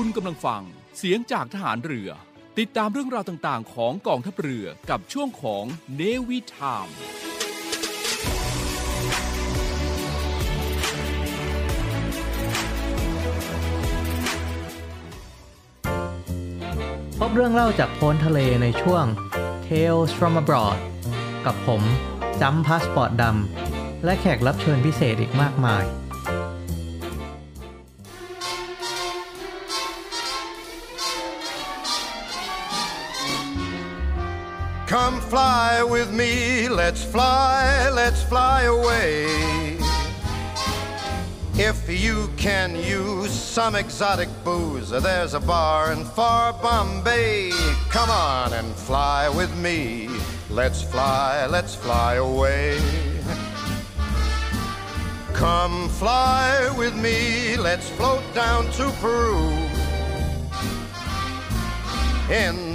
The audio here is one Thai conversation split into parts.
คุณกำลังฟังเสียงจากทหารเรือ ติดตามเรื่องราวต่างๆ ของกองทัพเรือกับช่วงของเนวิทามพบเรื่องเล่าจากโพ้นทะเลในช่วง Tales from abroad กับผมจำพาสปอร์ตดำและแขกรับเชิญพิเศษอีกมากมาย with me, let's fly, let's fly away. If you can use some exotic booze, there's a bar in far Bombay. Come on and fly with me. Let's fly, let's fly away. Come fly with me, let's float down to Peru. In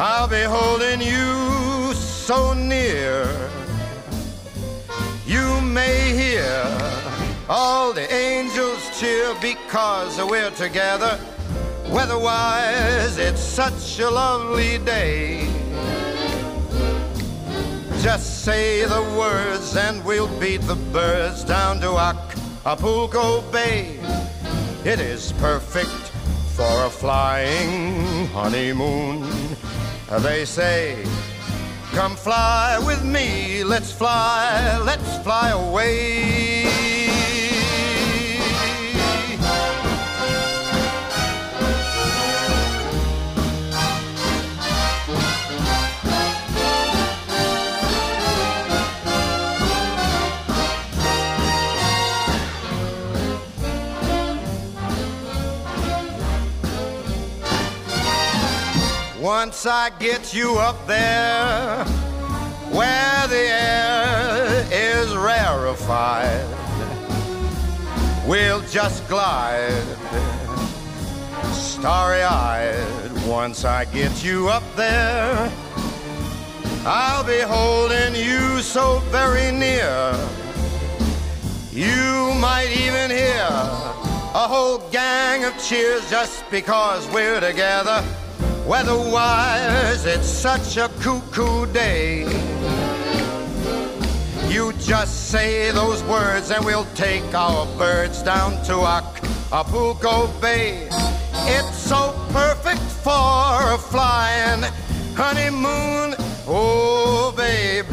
I'll be holding you so near. You may hear all the angels cheer because we're together. Weatherwise, it's such a lovely day. Just say the words and we'll beat the birds down to Acapulco Bay. It is perfect for a flying honeymoon. Uh, they say, Come fly with me, let's fly, let's fly away. Once I get you up there where the air is rarefied, we'll just glide starry eyed. Once I get you up there, I'll be holding you so very near. You might even hear a whole gang of cheers just because we're together. Weatherwise, it's such a cuckoo day. You just say those words and we'll take our birds down to Acapulco Bay. It's so perfect for a flying honeymoon. Oh, babe,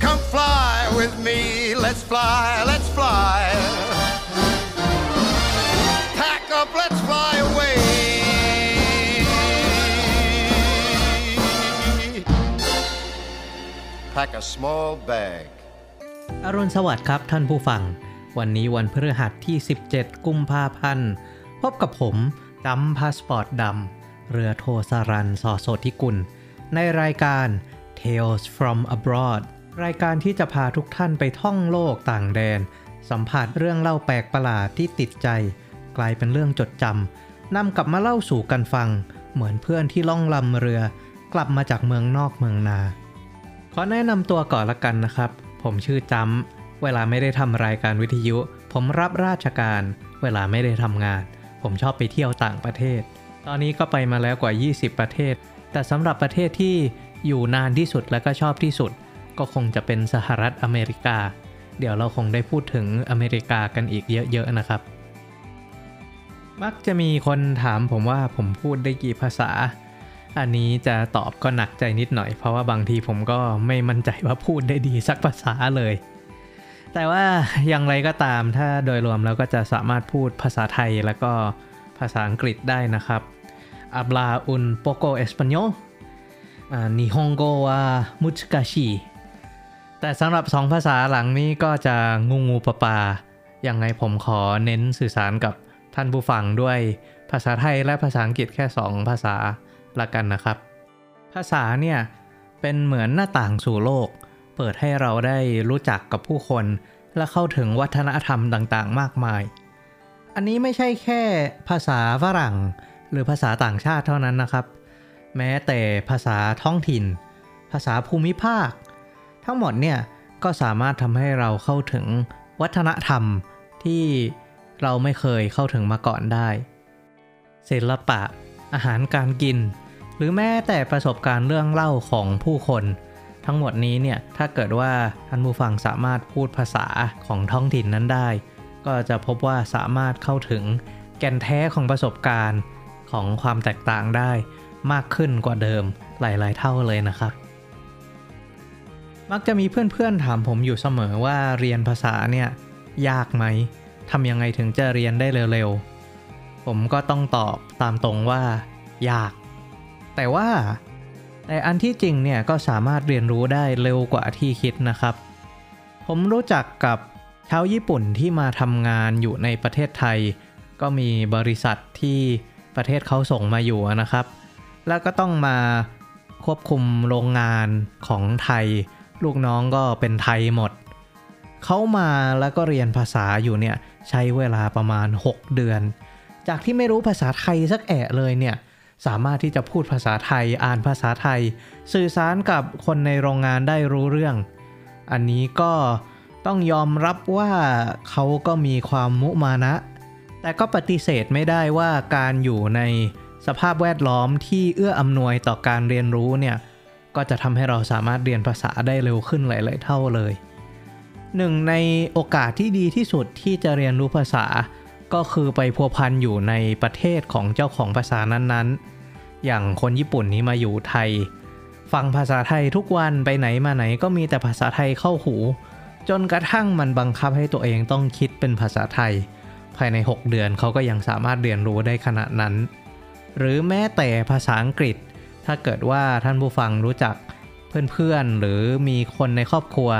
come fly with me. Let's fly, let's fly. Pack a small bag. อรุณสวัสดิ์ครับท่านผู้ฟัง วันนี้วันพฤหัสที่ 17 กุมภาพันธ์ พบกับผมจำพาสปอร์ตดำ เรือโทสรันสอโสธิกุล ในรายการ Tales from abroad รายการที่จะพาทุกท่านไปท่องโลกต่างแดน สัมผัสเรื่องเล่าแปลกประหลาดที่ติดใจ กลายเป็นเรื่องจดจำนำกลับมาเล่าสู่กันฟัง เหมือนเพื่อนที่ล่องลำเรือ กลับมาจากเมืองนอกเมืองนา ขอแนะนำตัวก่อนละกันนะครับ ผมชื่อจำเวลาไม่ได้ทำรายการวิทยุ ผมรับราชการ เวลาไม่ได้ทำงาน ผมชอบไปเที่ยวต่างประเทศ ตอนนี้ก็ไปมาแล้วกว่า 20 ประเทศ แต่สำหรับประเทศที่อยู่นานที่สุดและก็ชอบที่สุด ก็คงจะเป็นสหรัฐอเมริกา เดี๋ยวเราคงได้พูดถึงอเมริกากันอีกเยอะๆนะครับ มักจะมีคนถามผมว่าผมพูดได้กี่ภาษา อันนี้จะตอบก็หนักใจนิดหน่อย เพราะว่าบางทีผมก็ไม่มั่นใจว่าพูดได้ดีสักภาษาเลย แต่ว่าอย่างไรก็ตามถ้าโดยรวมแล้วก็จะสามารถพูดภาษาไทยแล้วก็ภาษาอังกฤษได้นะครับ habla un poco español อ่า nihongo wa muchikashi แต่สำหรับสองภาษาหลังนี้ก็จะงูงูปลาปลายังไงผมขอเน้นสื่อสารกับท่านผู้ฟังด้วยภภาษาไทยและภาษาอังกฤษแค่ 2 ภาษา ละกันนะครับ ภาษาเนี่ยเป็นเหมือนหน้าต่างสู่โลก เปิดให้เราได้รู้จักกับผู้คน และเข้าถึงวัฒนธรรมต่างๆ มากมาย อันนี้ไม่ใช่แค่ภาษาฝรั่ง หรือภาษาต่างชาติเท่านั้นนะครับ แม้แต่ภาษาท้องถิ่น ภาษาภูมิภาค ทั้งหมดเนี่ยก็สามารถทำให้เราเข้าถึงวัฒนธรรมที่เราไม่เคยเข้าถึงมาก่อนได้ศิลปะ อาหารการกิน รือแม้แต่ประสบการณ์เรื่องเล่าของผู้คน ทั้งหมดนี้เนี่ยถ้าเกิดว่าท่านผู้ฟังสามารถพูดภาษาของท้องถิ่นนั้นได้ ก็จะพบว่าสามารถเข้าถึงแก่นแท้ของประสบการณ์ของความแตกต่างได้มากขึ้นกว่าเดิมหลาย ๆ เท่าเลยนะครับ มักจะมีเพื่อนๆถามผมอยู่เสมอว่าเรียนภาษาเนี่ยยากไหมทำยังไงถึงจะเรียนได้เร็วๆ ผมก็ต้องตอบตามตรงว่ายาก แต่ว่าแต่อันที่จริงเนี่ยก็สามารถเรียนรู้ได้เร็วกว่าที่คิดนะครับ ผมรู้จักกับชาวญี่ปุ่นที่มาทำงานอยู่ในประเทศไทย ก็มีบริษัทที่ประเทศเขาส่งมาอยู่นะครับ แล้วก็ต้องมาควบคุมโรงงานของไทย ลูกน้องก็เป็นไทยหมด เขามาแล้วก็เรียนภาษาอยู่เนี่ยใช้เวลาประมาณ 6 เดือน จากที่ไม่รู้ภาษาไทยสักแอะเลยเนี่ย สามารถที่จะพูดภาษาไทยอ่านภาษาไทย สื่อสารกับคนในโรงงานได้รู้เรื่อง อันนี้ก็ต้องยอมรับว่าเขาก็มีความมุมานะ แต่ก็ปฏิเสธไม่ได้ว่าการอยู่ในสภาพแวดล้อมที่เอื้ออำนวยต่อการเรียนรู้เนี่ยก็จะทำให้เราสามารถเรียนภาษาได้เร็วขึ้นหลาย ๆ เท่าเลยหนึ่งในโอกาสที่ดีที่สุดที่จะเรียนรู้ภาษา ก็คือไปพัวพันอยู่ในประเทศของเจ้าของภาษานั้นๆ อย่างคนญี่ปุ่นนี้มาอยู่ไทย ฟังภาษาไทยทุกวันไปไหนมาไหนก็มีแต่ภาษาไทยเข้าหู จนกระทั่งมันบังคับให้ตัวเองต้องคิดเป็นภาษาไทย ภายใน 6 เดือนเขาก็ยังสามารถเรียนรู้ได้ขนาดนั้น หรือแม้แต่ภาษาอังกฤษ ถ้าเกิดว่าท่านผู้ฟังรู้จักเพื่อนๆหรือมีคนในครอบครัว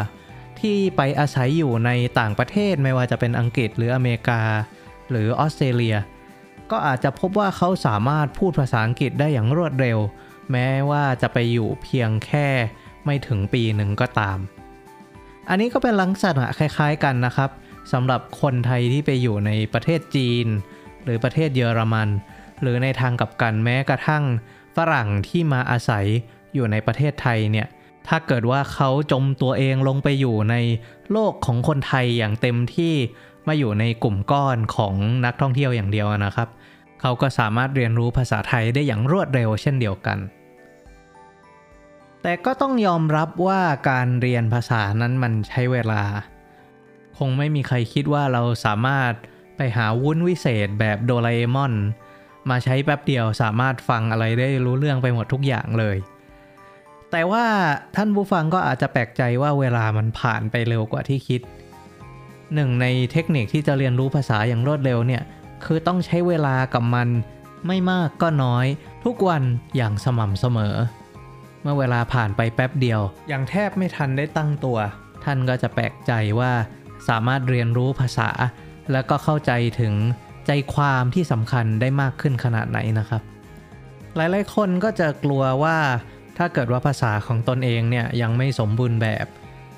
ที่ไปอาศัยอยู่ในต่างประเทศไม่ว่าจะเป็นอังกฤษหรืออเมริกา หรือออสเตรเลีย ก็อาจจะพบว่าเขาสามารถพูดภาษาอังกฤษได้อย่างรวดเร็ว แม้ว่าจะไปอยู่เพียงแค่ไม่ถึงปีหนึ่งก็ตาม อันนี้ก็เป็นลักษณะคล้ายๆกันนะครับสำหรับคนไทยที่ไปอยู่ในประเทศจีน หรือประเทศเยอรมัน หรือในทางกลับกันแม้กระทั่งฝรั่งที่มาอาศัยอยู่ในประเทศไทยเนี่ยถ้าเกิดว่าเขาจมตัวเองลงไปอยู่ในโลกของคนไทยอย่างเต็มที่ มาอยู่ในกลุ่มก้อนของนักท่องเที่ยวอย่างเดียวนะครับ เขาก็สามารถเรียนรู้ภาษาไทยได้อย่างรวดเร็วเช่นเดียวกัน แต่ก็ต้องยอมรับว่าการเรียนภาษานั้นมันใช้เวลา คงไม่มีใครคิดว่าเราสามารถไปหาวุ้นวิเศษแบบโดราเอมอนมาใช้แป๊บเดียวสามารถฟังอะไรได้รู้เรื่องไปหมดทุกอย่างเลย แต่ว่าท่านผู้ฟังก็อาจจะแปลกใจว่าเวลามันผ่านไปเร็วกว่าที่คิด หนึ่งในเทคนิคที่จะเรียนรู้ภาษาอย่างรวดเร็วเนี่ยคือต้องใช้เวลากับมันไม่มากก็น้อย ทุกวันอย่างสม่ำเสมอ เมื่อเวลาผ่านไปแป๊บเดียวอย่างแทบไม่ทันได้ตั้งตัว ท่านก็จะแปลกใจว่า สามารถเรียนรู้ภาษา แล้วก็เข้าใจถึงใจความที่สำคัญได้มากขึ้นขนาดไหนนะครับ หลายๆคนก็จะกลัวว่าถ้าเกิดว่าภาษาของตนเองเนี่ยยังไม่สมบูรณ์แบบ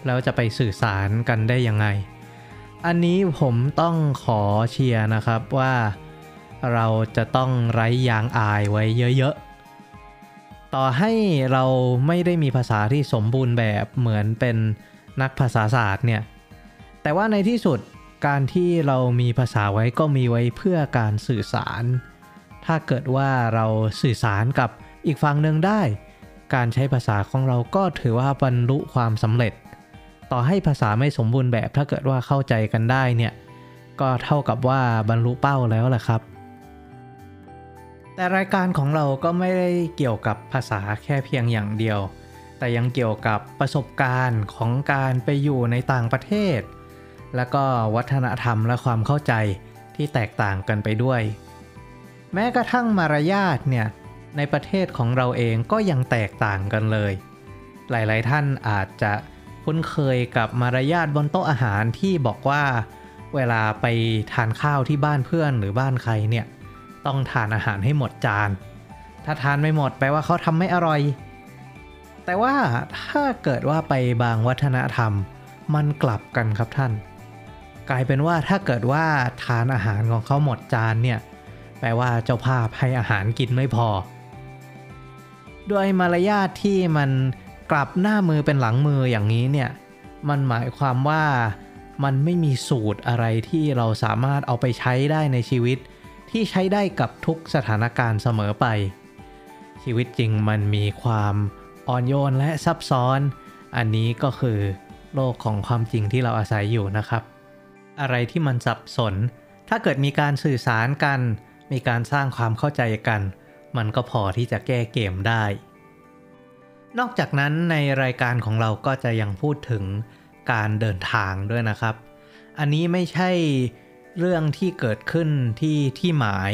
แล้วจะไปสื่อสารกันได้ยังไง อันนี้ผมต้องขอเชียร์นะครับว่าเราจะต้องไร้ยางอายไว้เยอะๆ ต่อให้เราไม่ได้มีภาษาที่สมบูรณ์แบบเหมือนเป็นนักภาษาศาสตร์เนี่ย แต่ว่าในที่สุดการที่เรามีภาษาไว้ก็มีไว้เพื่อการสื่อสาร ถ้าเกิดว่าเราสื่อสารกับอีกฝั่งหนึ่งได้ การใช้ภาษาของเราก็ถือว่าบรรลุความสำเร็จ ต่อให้ภาษาไม่สมบูรณ์แบบถ้าเกิดว่าเข้าใจกันได้เนี่ย ก็เท่ากับว่าบรรลุเป้าแล้วแหละครับ แต่รายการของเราก็ไม่ได้เกี่ยวกับภาษาแค่เพียงอย่างเดียว แต่ยังเกี่ยวกับประสบการณ์ของการไปอยู่ในต่างประเทศ แล้วก็วัฒนธรรมและความเข้าใจที่แตกต่างกันไปด้วย แม้กระทั่งมารยาทเนี่ยในประเทศของเราเองก็ยังแตกต่างกันเลย หลาย ๆ ท่านอาจจะ คุ้นเคยกับมารยาทบนโต๊ะอาหารที่บอกว่า เวลาไปทานข้าวที่บ้านเพื่อนหรือบ้านใครเนี่ย ต้องทานอาหารให้หมดจาน ถ้าทานไม่หมดแปลว่าเขาทำไม่อร่อย แต่ว่าถ้าเกิดว่าไปบางวัฒนธรรม มันกลับกันครับท่าน กลายเป็นว่าถ้าเกิดว่าทานอาหารของเขาหมดจานเนี่ยแปลว่าเจ้าภาพให้อาหารกินไม่พอ ด้วยมารยาทที่มัน กลับหน้ามือเป็นหลังมืออย่างนี้เนี่ยมันหมายความว่ามันไม่มีสูตรอะไรที่เราสามารถเอาไปใช้ได้ในชีวิต ที่ใช้ได้กับทุกสถานการณ์เสมอไป ชีวิตจริงมันมีความอ่อนโยนและซับซ้อน อันนี้ก็คือโลกของความจริงที่เราอาศัยอยู่นะครับ อะไรที่มันสับสน ถ้าเกิดมีการสื่อสารกัน มีการสร้างความเข้าใจกัน มันก็พอที่จะแก้เกมได้ นอกจากนั้นในรายการของเราก็จะยังพูดถึงการเดินทางด้วยนะครับ อันนี้ไม่ใช่เรื่องที่เกิดขึ้นที่ที่หมาย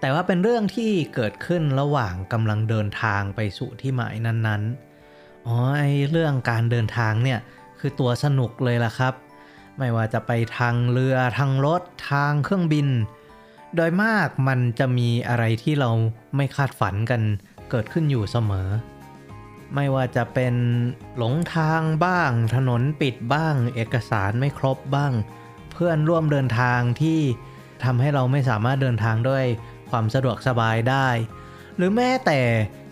แต่ว่าเป็นเรื่องที่เกิดขึ้นระหว่างกำลังเดินทางไปสู่ที่หมายนั้นๆ อ๋อไอเรื่องการเดินทางเนี่ยคือตัวสนุกเลยล่ะครับ ไม่ว่าจะไปทางเรือทางรถทางเครื่องบิน โดยมากมันจะมีอะไรที่เราไม่คาดฝันกันเกิดขึ้นอยู่เสมอ ไม่ว่าจะเป็นหลงทางบ้าง ถนนปิดบ้าง เอกสารไม่ครบบ้าง เพื่อนร่วมเดินทางที่ทำให้เราไม่สามารถเดินทางด้วยความสะดวกสบายได้ หรือแม้แต่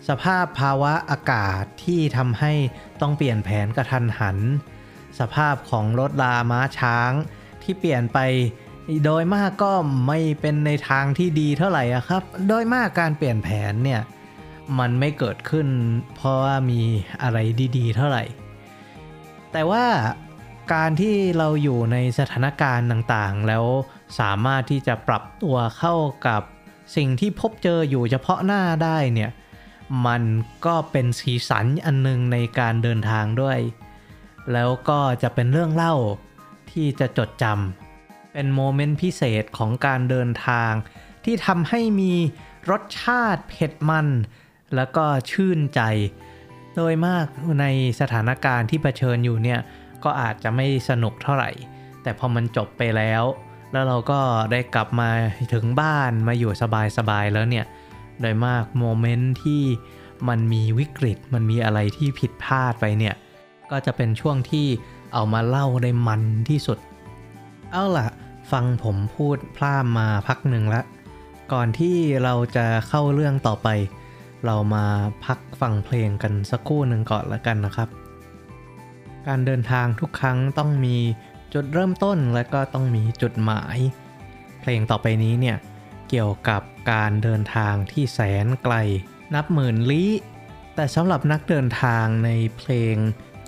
สภาพภาวะอากาศที่ทำให้ต้องเปลี่ยนแผนกระทันหัน สภาพของรถลาม้าช้างที่เปลี่ยนไป โดยมากก็ไม่เป็นในทางที่ดีเท่าไหร่ครับ โดยมากการเปลี่ยนแผนเนี่ย มันไม่เกิดขึ้น เพราะว่ามีอะไรดีๆ เท่าไหร่ แต่ว่าการที่เราอยู่ในสถานการณ์ต่างๆ แล้วสามารถที่จะปรับตัวเข้ากับสิ่งที่พบเจออยู่เฉพาะหน้าได้เนี่ย มันก็เป็นสีสันอันหนึงในการเดินทางด้วย แล้วก็จะเป็นเรื่องเล่าที่จะจดจำเป็นโมเมนต์พิเศษของการเดินทาง ที่ทำให้มีรสชาติเผ็ดมัน แล้วก็ชื่นใจ โดยมากในสถานการณ์ที่เผชิญอยู่เนี่ยก็อาจจะไม่สนุกเท่าไหร่ แต่พอมันจบไปแล้ว แล้วเราก็ได้กลับมาถึงบ้านมาอยู่สบายๆแล้วเนี่ยโดยมากโมเมนต์ที่มันมีวิกฤตมันมีอะไรที่ผิดพลาดไปเนี่ย ก็จะเป็นช่วงที่เอามาเล่าได้มันที่สุด เอาล่ะ ฟังผมพูดพร่ำมาพักหนึ่งละ ก่อนที่เราจะเข้าเรื่องต่อไป เรามาพักฟังเพลงกันสักครู่หนึ่งก่อนละกันนะครับ การเดินทางทุกครั้งต้องมีจุดเริ่มต้นและก็ต้องมีจุดหมาย เพลงต่อไปนี้เนี่ยเกี่ยวกับการเดินทางที่แสนไกล นับหมื่นลี้แต่สำหรับนักเดินทางในเพลง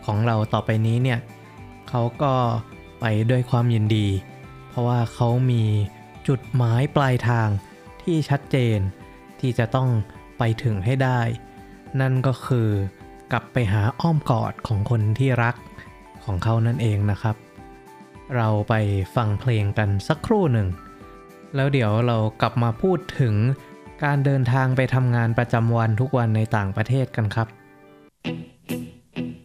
ของเราต่อไปนี้เนี่ยเขาก็ไปด้วยความยินดี เพราะว่าเขามีจุดหมายปลายทางที่ชัดเจนที่จะต้อง ไปถึงให้ได้ นั่นก็คือกลับไปหาอ้อมกอดของคนที่รักของเขานั่นเองนะครับ เราไปฟังเพลงกันสักครู่หนึ่ง แล้วเดี๋ยวเรากลับมาพูดถึงการเดินทางไปทำงานประจำวันทุกวันในต่างประเทศกันครับ When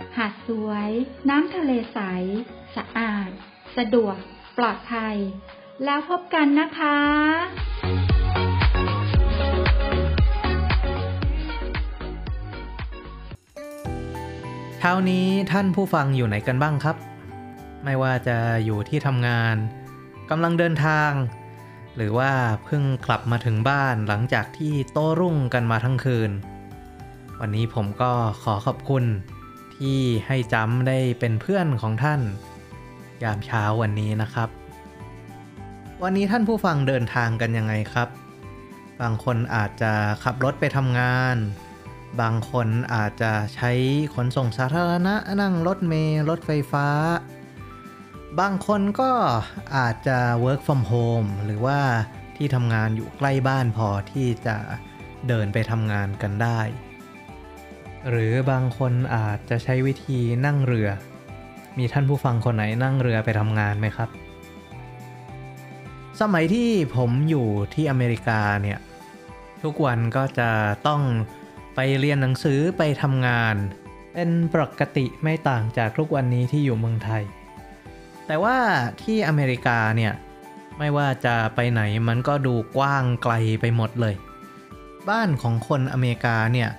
หาดสวย น้ำทะเลใส สะอาด สะดวก ปลอดภัย แล้วพบกันนะคะเช้านี้ท่านผู้ฟังอยู่ไหนกันบ้างครับ ไม่ว่าจะอยู่ที่ทำงานกำลังเดินทาง หรือว่าเพิ่งกลับมาถึงบ้านหลังจากที่โต้รุ่งกันมาทั้งคืน วันนี้ผมก็ขอขอบคุณ ที่ให้จำได้เป็นเพื่อนของท่าน ยามเช้าวันนี้นะครับ วันนี้ท่านผู้ฟังเดินทางกันยังไงครับ บางคนอาจจะขับรถไปทำงาน บางคนอาจจะใช้ขนส่งสาธารณะนั่งรถเมล์รถไฟฟ้า บางคนก็อาจจะ work from home หรือว่าที่ทำงานอยู่ใกล้บ้านพอที่จะเดินไปทำงานกันได้ หรือบางคนอาจจะใช้วิธีนั่งเรือ มีท่านผู้ฟังคนไหนนั่งเรือไปทำงานไหมครับ สมัยที่ผมอยู่ที่อเมริกาเนี่ย ทุกวันก็จะต้องไปเรียนหนังสือไปทำงาน เป็นปกติไม่ต่างจากทุกวันนี้ที่อยู่เมืองไทย แต่ว่าที่อเมริกาเนี่ย ไม่ว่าจะไปไหนมันก็ดูกว้างไกลไปหมดเลย บ้านของคนอเมริกาเนี่ย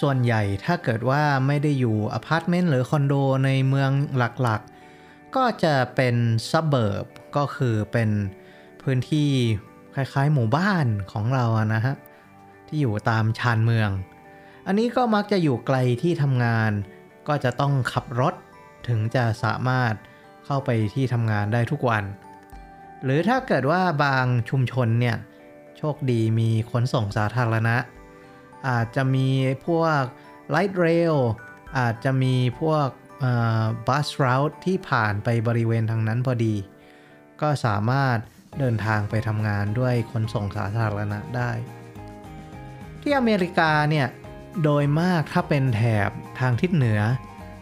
ส่วนใหญ่ถ้าเกิดว่าไม่ได้อยู่อพาร์ตเมนต์หรือคอนโดในเมืองหลักๆ ก็จะเป็นซับเบิร์บก็คือเป็นพื้นที่คล้ายๆหมู่บ้านของเราอะนะฮะ ที่อยู่ตามชานเมือง อันนี้ก็มักจะอยู่ไกลที่ทำงาน ก็จะต้องขับรถถึงจะสามารถเข้าไปที่ทำงานได้ทุกวัน หรือถ้าเกิดว่าบางชุมชนเนี่ย โชคดีมีขนส่งสาธารณะ อาจจะมีพวก light rail อาจจะมีพวกบัสรูทที่ผ่านไปบริเวณทางนั้นพอดี ก็สามารถเดินทางไปทำงานด้วยขนส่งสาธารณะได้ ที่อเมริกาเนี่ย โดยมากถ้าเป็นแถบทางทิศเหนือ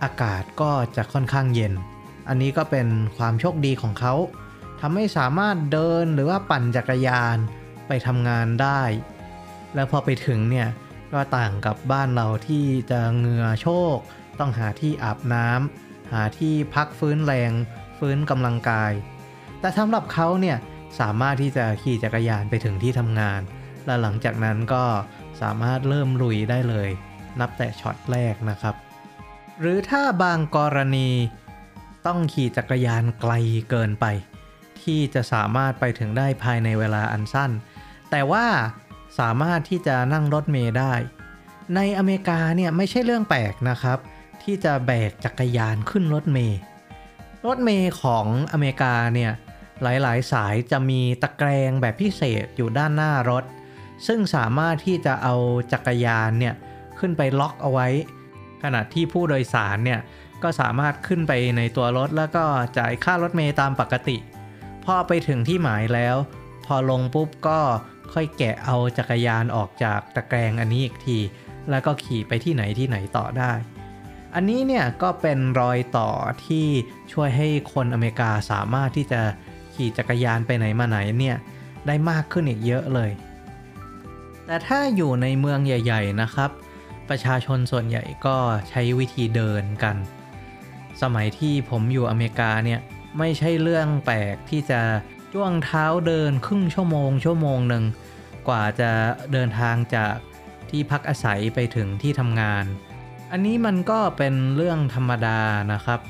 อากาศก็จะค่อนข้างเย็น อันนี้ก็เป็นความโชคดีของเขาทำให้สามารถเดินหรือว่าปั่นจักรยานไปทำงานได้ แล้วพอไปถึงเนี่ย ก็ต่างกับบ้านเราที่จะเหงื่อโชก ต้องหาที่อาบน้ำหาที่พักฟื้นแรง ฟื้นกำลังกาย แต่สำหรับเขาเนี่ยสามารถที่จะขี่จักรยานไปถึงที่ทำงาน และหลังจากนั้นก็สามารถเริ่มลุยได้เลย นับแต่ช็อตแรกนะครับ หรือถ้าบางกรณีต้องขี่จักรยานไกลเกินไป ที่จะสามารถไปถึงได้ภายในเวลาอันสั้น แต่ว่า สามารถที่จะนั่งรถเมล์ได้ ในอเมริกาเนี่ยไม่ใช่เรื่องแปลกนะครับ ที่จะแบกจักรยานขึ้นรถเมล์รถเมล์ของอเมริกาเนี่ยหลายๆ สายจะมีตะแกรงแบบพิเศษอยู่ด้านหน้ารถ ซึ่งสามารถที่จะเอาจักรยานเนี่ยขึ้นไปล็อกเอาไว้ ขณะที่ผู้โดยสารเนี่ยก็สามารถขึ้นไปในตัวรถแล้วก็จ่ายค่ารถเมล์ตามปกติ พอไปถึงที่หมายแล้ว พอลงปุ๊บก็ ค่อยแกะเอาจักรยานออกจากตะแกรงอันนี้อีกที แล้วก็ขี่ไปที่ไหนที่ไหนต่อได้ อันนี้เนี่ยก็เป็นรอยต่อที่ช่วยให้คนอเมริกาสามารถที่จะขี่จักรยานไปไหนมาไหนเนี่ยได้มากขึ้นอีกเยอะเลย แต่ถ้าอยู่ในเมืองใหญ่ ๆนะครับ ประชาชนส่วนใหญ่ก็ใช้วิธีเดินกัน สมัยที่ผมอยู่อเมริกาเนี่ยไม่ใช่เรื่องแปลกที่จะ จ้วงเท้าเดินครึ่งชั่วโมง ชั่วโมงหนึ่งกว่าจะเดินทางจากที่พักอาศัยไปถึงที่ทำงาน อันนี้มันก็เป็นเรื่องธรรมดานะครับ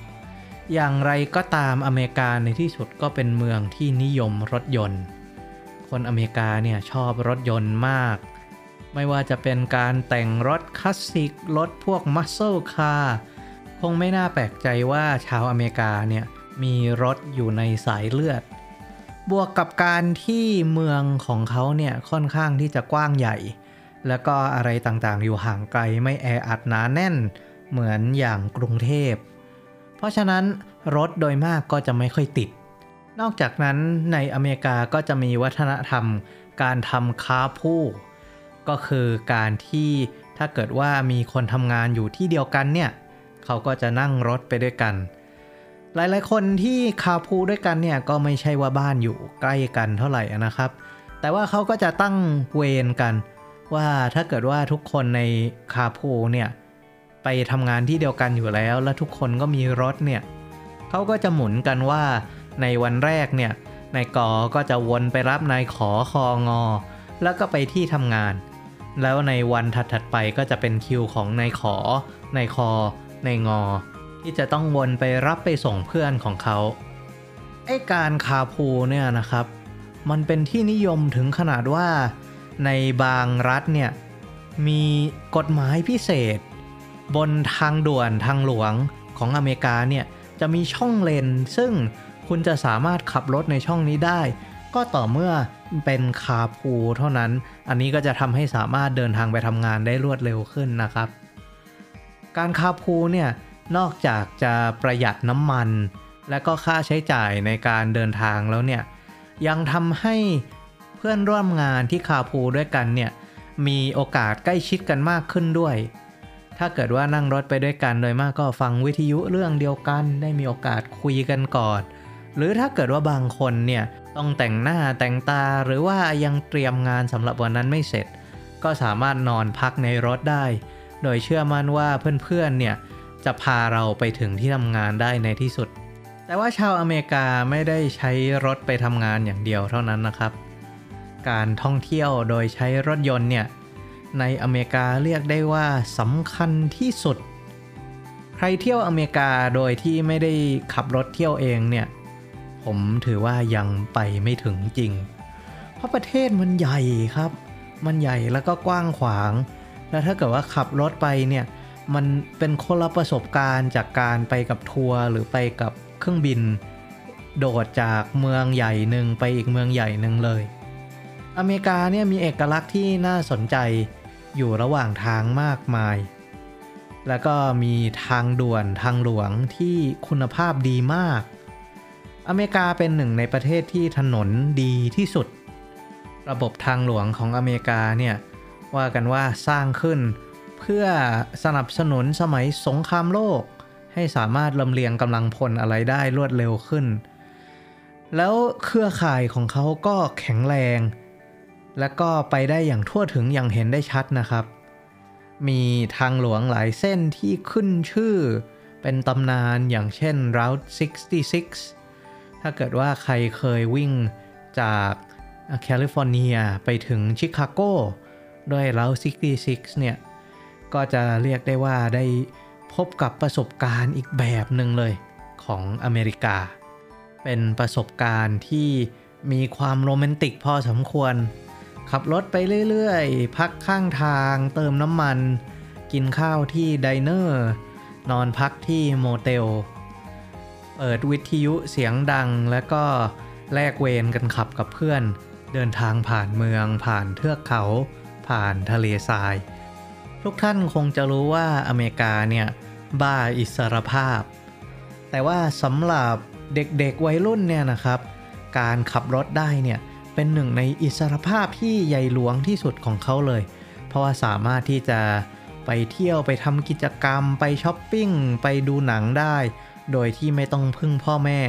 อย่างไรก็ตามอเมริกาในที่สุดก็เป็นเมืองที่นิยมรถยนต์ คนอเมริกาเนี่ยชอบรถยนต์มาก ไม่ว่าจะเป็นการแต่งรถคลาสสิกรถพวก muscle car คงไม่น่าแปลกใจว่าชาวอเมริกาเนี่ยมีรถอยู่ในสายเลือด บวกกับการที่เมืองของเขาเนี่ยค่อนข้างที่จะกว้างใหญ่ แล้วก็อะไรต่างๆ อยู่ห่างไกลไม่แออัดหนาแน่นเหมือนอย่างกรุงเทพ เพราะฉะนั้นรถโดยมากก็จะไม่ค่อยติด นอกจากนั้นในอเมริกาก็จะมีวัฒนธรรม การทำค้าร์พูลก็คือการที่ถ้าเกิดว่ามีคนทำงานอยู่ที่เดียวกันเนี่ย เขาก็จะนั่งรถไปด้วยกัน หลายๆ คนที่คาพูด้วยกันเนี่ยก็ไม่ใช่ว่าบ้านอยู่ใกล้กันเท่าไหร่นะครับ แต่ว่าเขาก็จะตั้งเวรกัน ว่าถ้าเกิดว่าทุกคนในคาพูเนี่ยไปทำงานที่เดียวกันอยู่แล้ว และทุกคนก็มีรถเนี่ยเขาก็จะหมุนกันว่าในวันแรกเนี่ยนายกอก็จะวนไปรับนายขอคองอ แล้วก็ไปที่ทำงาน แล้วในวันถัดๆไปก็จะเป็นคิวของนายขอนายคอในงอ ที่จะต้องวนไปรับไปส่งเพื่อนของเขาไอการคาพูเนี่ยนะครับ มันเป็นที่นิยมถึงขนาดว่าในบางรัฐเนี่ยมีกฎหมายพิเศษ บนทางด่วนทางหลวงของอเมริกาเนี่ยจะมีช่องเลน ซึ่งคุณจะสามารถขับรถในช่องนี้ได้ ก็ต่อเมื่อเป็นคาพูเท่านั้น อันนี้ก็จะทำให้สามารถเดินทางไปทำงานได้รวดเร็วขึ้นนะครับ การคาพูเนี่ย นอกจากจะประหยัดน้ำมัน และก็ค่าใช้จ่ายในการเดินทางแล้วเนี่ย ยังทำให้เพื่อนร่วมงานที่คาพูด้วยกันเนี่ย มีโอกาสใกล้ชิดกันมากขึ้นด้วย ถ้าเกิดว่านั่งรถไปด้วยกันโดยมากก็ฟังวิทยุเรื่องเดียวกัน ได้มีโอกาสคุยกันก่อน หรือถ้าเกิดว่าบางคนเนี่ยต้องแต่งหน้าแต่งตาหรือว่ายังเตรียมงานสำหรับวันนั้นไม่เสร็จ ก็สามารถนอนพักในรถได้ โดยเชื่อมั่นว่าเพื่อนๆเนี่ย จะพาเราไปถึงที่ทำงานได้ในที่สุด แต่ว่าชาวอเมริกาไม่ได้ใช้รถไปทำงานอย่างเดียวเท่านั้นนะครับ การท่องเที่ยวโดยใช้รถยนต์เนี่ยในอเมริกาเรียกได้ว่าสำคัญที่สุด ใครเที่ยวอเมริกาโดยที่ไม่ได้ขับรถเที่ยวเองเนี่ย ผมถือว่ายังไปไม่ถึงจริง เพราะประเทศมันใหญ่ครับ มันใหญ่แล้วก็กว้างขวาง แล้วถ้าเกิดว่าขับรถไปเนี่ย มันเป็นคนละประสบการณ์จากการไปกับทัวร์หรือไปกับเครื่องบิน โดดจากเมืองใหญ่หนึ่งไปอีกเมืองใหญ่หนึ่งเลย อเมริกาเนี่ยมีเอกลักษณ์ที่น่าสนใจอยู่ระหว่างทางมากมาย แล้วก็มีทางด่วนทางหลวงที่คุณภาพดีมาก อเมริกาเป็นหนึ่งในประเทศที่ถนนดีที่สุด ระบบทางหลวงของอเมริกาเนี่ยว่ากันว่าสร้างขึ้นเพื่อสนับสนุนสมัยสงครามโลก ให้สามารถลำเลียงกำลังพลอะไรได้รวดเร็วขึ้น แล้วเครือข่ายของเขาก็แข็งแรง และก็ไปได้อย่างทั่วถึงอย่างเห็นได้ชัดนะครับ มีทางหลวงหลายเส้นที่ขึ้นชื่อ เป็นตำนานอย่างเช่น Route 66 ถ้าเกิดว่าใครเคยวิ่งจากแคลิฟอร์เนียไปถึงชิคาโกด้วย Route 66 เนี่ย ก็จะเรียกได้ว่าได้พบกับประสบการณ์อีกแบบหนึ่งเลยของอเมริกา เป็นประสบการณ์ที่มีความโรแมนติกพอสมควร ขับรถไปเรื่อยๆ พักข้างทางเติมน้ำมัน กินข้าวที่ไดเนอร์ นอนพักที่โมเตล เปิดวิทยุเสียงดังแล้วก็แลกเวรกันขับกับเพื่อน เดินทางผ่านเมืองผ่านเทือกเขา ผ่านทะเลทราย ทุกท่านคงจะรู้ว่าอเมริกาเนี่ยบ้าอิสรภาพ แต่ว่าสำหรับเด็กๆวัยรุ่นเนี่ยนะครับ การขับรถได้เนี่ยเป็นหนึ่งในอิสรภาพที่ใหญ่หลวงที่สุดของเขาเลย เพราะว่าสามารถที่จะไปเที่ยวไปทำกิจกรรม ไปช้อปปิ้ง ไปดูหนังได้ โดยที่ไม่ต้องพึ่งพ่อแม่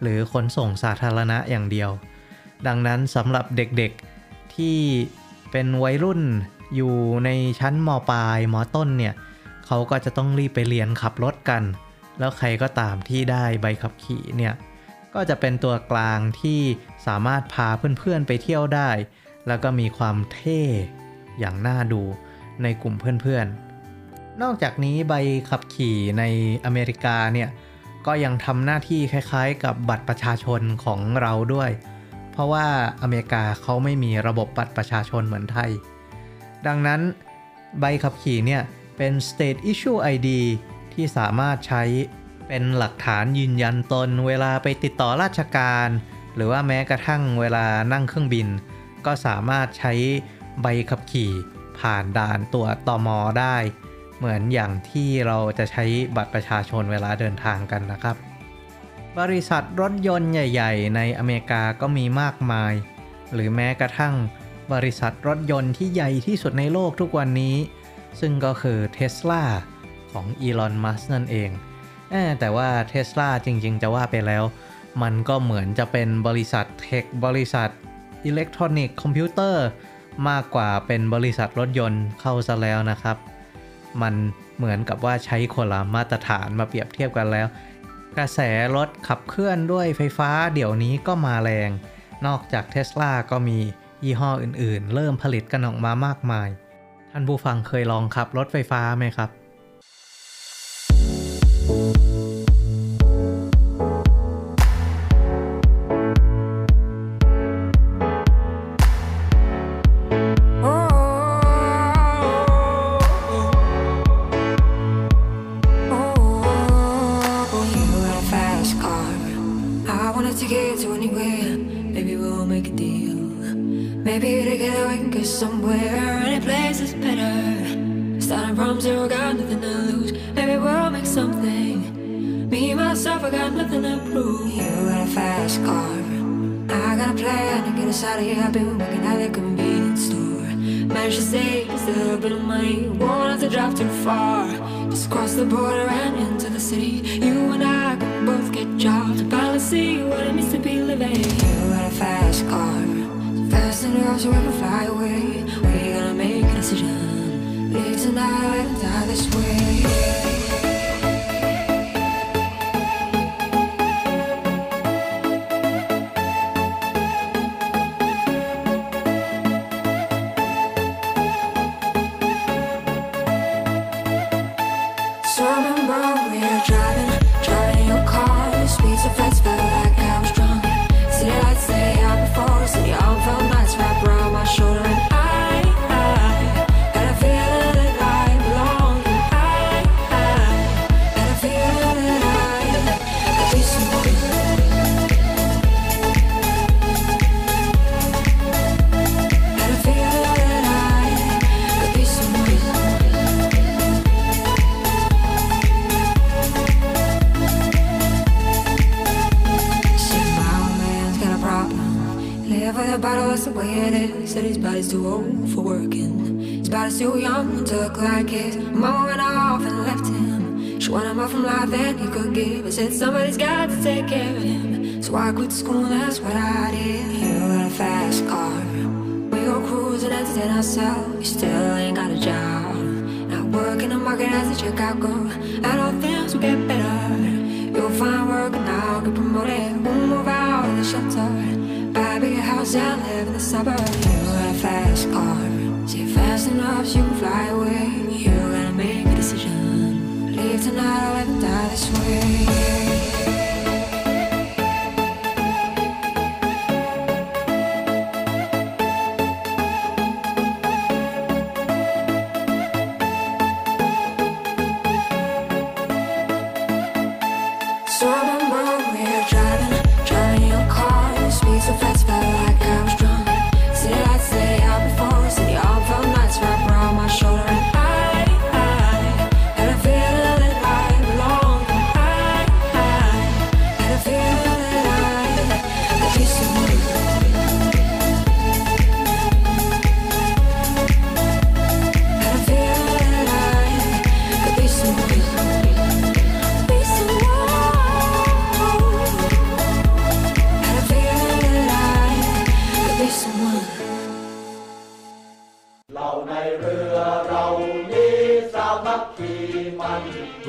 หรือขนส่งสาธารณะอย่างเดียว ดังนั้นสำหรับเด็กๆที่เป็นวัยรุ่น อยู่ในชั้นมปลายมต้นเนี่ยเขาก็จะต้องรีบไปเรียนขับรถกัน แล้วใครก็ตามที่ได้ใบขับขี่เนี่ยก็จะเป็นตัวกลางที่สามารถพาเพื่อนๆไปเที่ยวได้ แล้วก็มีความเท่อย่างน่าดูในกลุ่มเพื่อนๆ นอกจากนี้ใบขับขี่ในอเมริกาเนี่ยก็ยังทำหน้าที่คล้ายๆ กับบัตรประชาชนของเราด้วย เพราะว่าอเมริกาเขาไม่มีระบบบัตรประชาชนเหมือนไทย ดังนั้น ใบขับขี่เนี่ย เป็น State Issue ID ที่สามารถใช้เป็นหลักฐานยืนยันตนเวลาไปติดต่อราชการ หรือว่าแม้กระทั่งเวลานั่งเครื่องบิน ก็สามารถใช้ใบขับขี่ผ่านด่านตรวจตอมอได้ เหมือนอย่างที่เราจะใช้บัตรประชาชนเวลาเดินทางกันนะครับ บริษัทรถยนต์ใหญ่ ๆ ในอเมริกาก็มีมากมาย หรือแม้กระทั่ง บริษัทรถยนต์ที่ใหญ่ที่สุดในโลกทุกวันนี้ ซึ่งก็คือ Tesla ของอีลอนมัสนั่นเองแต่ว่า Tesla จริง ๆ จะว่าไปแล้ว มันก็เหมือนจะเป็นบริษัทเทคบริษัทอิเล็กทรอนิกส์คอมพิวเตอร์มากกว่าเป็นบริษัทรถยนต์เข้าซะแล้วนะครับ มันเหมือนกับว่าใช้คนละมาตรฐานมาเปรียบเทียบกันแล้ว กระแสรถขับเคลื่อนด้วยไฟฟ้าเดี๋ยวนี้ก็มาแรง นอกจากเท s l a ก็มี ยี่ห้ออื่นๆ เริ่มผลิตกันออกมามากมาย ท่านผู้ฟังเคยลองขับรถไฟฟ้าไหมครับ Said his body's too old for working. His body's too young to look like his. Mama went off and left him. She wanted more from life than he could give. I said somebody's got to take care of him. So I quit school, that's what I did. You got a fast car. We go cruising, entertain ourselves. You still ain't got a job. Not working the market as a checkout girl. I know things will get better. You'll find work and I'll get promoted. We'll move out of the shelter your house out, live in the suburbs. You got a fast car, see it fast enough so you can fly away. You gotta make a decision, leave tonight or live and die this way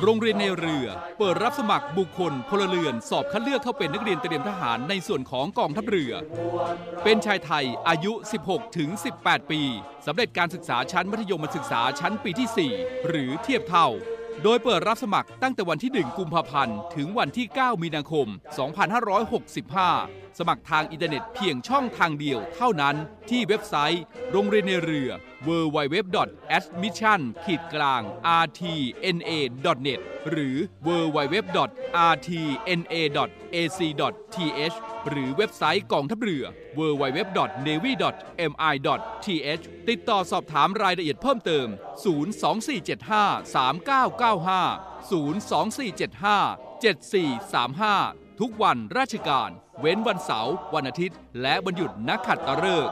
โรงเรียนนายเรือ เปิดรับสมัครบุคคลพลเรือน สอบคัดเลือกเข้าเป็นนักเรียนเตรียมทหารในส่วนของกองทัพเรือ เป็นชายไทยอายุ 16 ถึง 18 ปีสำเร็จการศึกษาชั้นมัธยมศึกษาชั้นปีที่ 4 หรือเทียบเท่า โดยเปิดรับสมัครตั้งแต่วันที่ 1 กุมภาพันธ์ ถึงวันที่ 9 มีนาคม 2565 สมัครทางอินเทอร์เน็ตเพียงช่องทางเดียวเท่านั้นที่เว็บไซต์ โรงเรียนนายเรือ www.admission-rtna.net หรือ www.rtna.ac.th หรือเว็บไซต์กองทัพเรือ www.navy.mi.th ติดต่อสอบถามรายละเอียดเพิ่มเติม 024753995 024757435 ทุกวันราชการ เว้นวันเสาร์วันอาทิตย์ และวันหยุดนักขัดตฤกษ์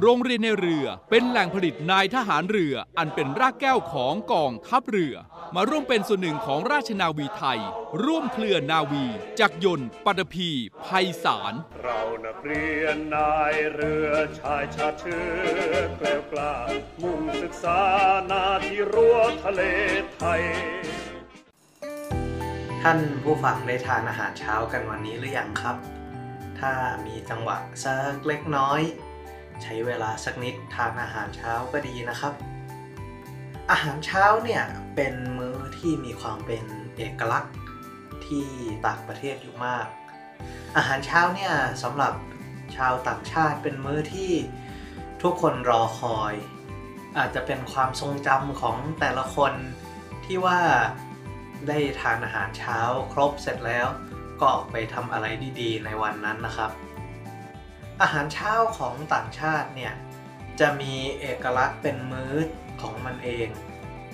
โรงเรียนในเรือเป็นแหล่งผลิตนายทหารเรืออันเป็นรากแก้วของกองทัพเรือ มาร่วมเป็นส่วนหนึ่งของราชนาวีไทย ร่วมเคลื่อนนาวี จักรยนต์ปัตภีภัยสาร เรานักเรียนนายเรือชายชาเชื้อแกล้วกล้ามุ่งศึกษานาที่รั้วทะเลไทย ท่านผู้ฟังได้ทานอาหารเช้ากันวันนี้หรือยังครับ ถ้ามีจังหวะสักเล็กน้อย ใช้เวลาสักนิดทานอาหารเช้าก็ดีนะครับ อาหารเช้าเนี่ยเป็นมื้อที่มีความเป็นเอกลักษณ์ที่ต่างประเทศอยู่มาก อาหารเช้าเนี่ยสำหรับชาวต่างชาติเป็นมื้อที่ทุกคนรอคอย อาจจะเป็นความทรงจำของแต่ละคนที่ว่า ได้ทานอาหารเช้าครบเสร็จแล้ว ก็ออกไปทำอะไรดีๆ ในวันนั้นนะครับ อาหารเช้าของต่างชาติเนี่ยจะมีเอกลักษณ์เป็นมื้อของมันเอง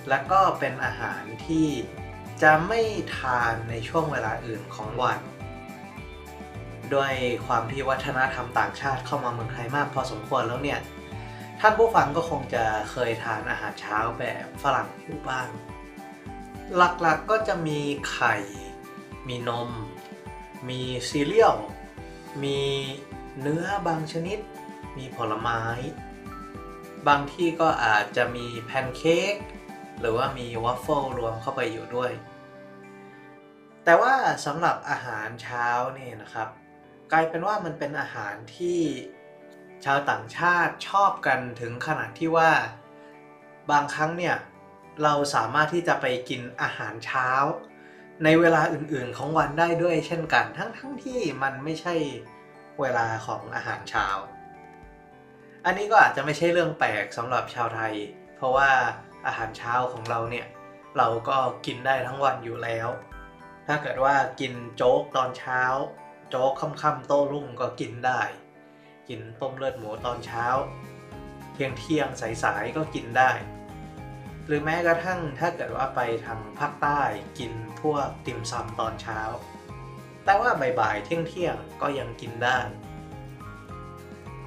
และก็เป็นอาหารที่จะไม่ทานในช่วงเวลาอื่นของวัน ด้วยความที่วัฒนธรรมต่างชาติเข้ามาเมืองไทยมากพอสมควรแล้วเนี่ย ท่านผู้ฟังก็คงจะเคยทานอาหารเช้าแบบฝรั่งอยู่บ้าง หลักๆก็จะมีไข่ มีนม มีซีเรียล มีเนื้อบางชนิด มีผลไม้ บางที่ก็อาจจะมีแพนเค้ก หรือว่ามีวาฟเฟิลรวมเข้าไปอยู่ด้วย แต่ว่าสำหรับอาหารเช้าเนี่ยนะครับ กลายเป็นว่ามันเป็นอาหารที่ชาวต่างชาติชอบกันถึงขนาดที่ว่า บางครั้งเนี่ย เราสามารถที่จะไปกินอาหารเช้า ในเวลาอื่นๆของวันได้ด้วยเช่นกัน ทั้งๆทที่มันไม่ใช่เวลาของอาหารเช้า อันนี้ก็อาจจะไม่ใช่เรื่องแปลกสำหรับชาวไทย เพราะว่าอาหารเช้าของเราเนี่ยเราก็กินได้ทั้งวันอยู่แล้ว ถ้าเกิดว่ากินโจ๊กตอนเช้า โจ๊กค่ำๆโต้รุ่งก็กินได้ กินต้มเลือดหมูตอนเช้า เที่ยงเที่ยงๆสายๆก็กินได้ หรือแม้กระทั่งถ้าเกิดว่าไปทางภาคใต้กินพวกติ่มซำตอนเช้า แต่ว่าบ่ายๆเที่ยงๆก็ยังกินได้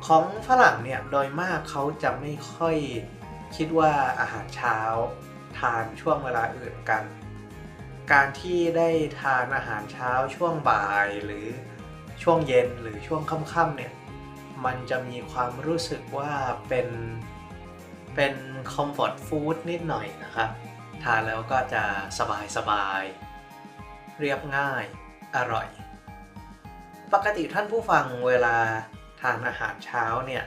ของฝรั่งเนี่ยโดยมากเขาจะไม่ค่อยคิดว่าอาหารเช้า ทานช่วงเวลาอื่นกัน การที่ได้ทานอาหารเช้าช่วงบ่ายหรือช่วงเย็นหรือช่วงค่ำๆเนี่ยมันจะมีความรู้สึกว่าเป็น เป็นคอมฟอร์ตฟู้ดนิดหน่อยนะครับ ทานแล้วก็จะสบายสบาย เรียบง่าย อร่อย ปกติท่านผู้ฟังเวลาทานอาหารเช้าเนี่ย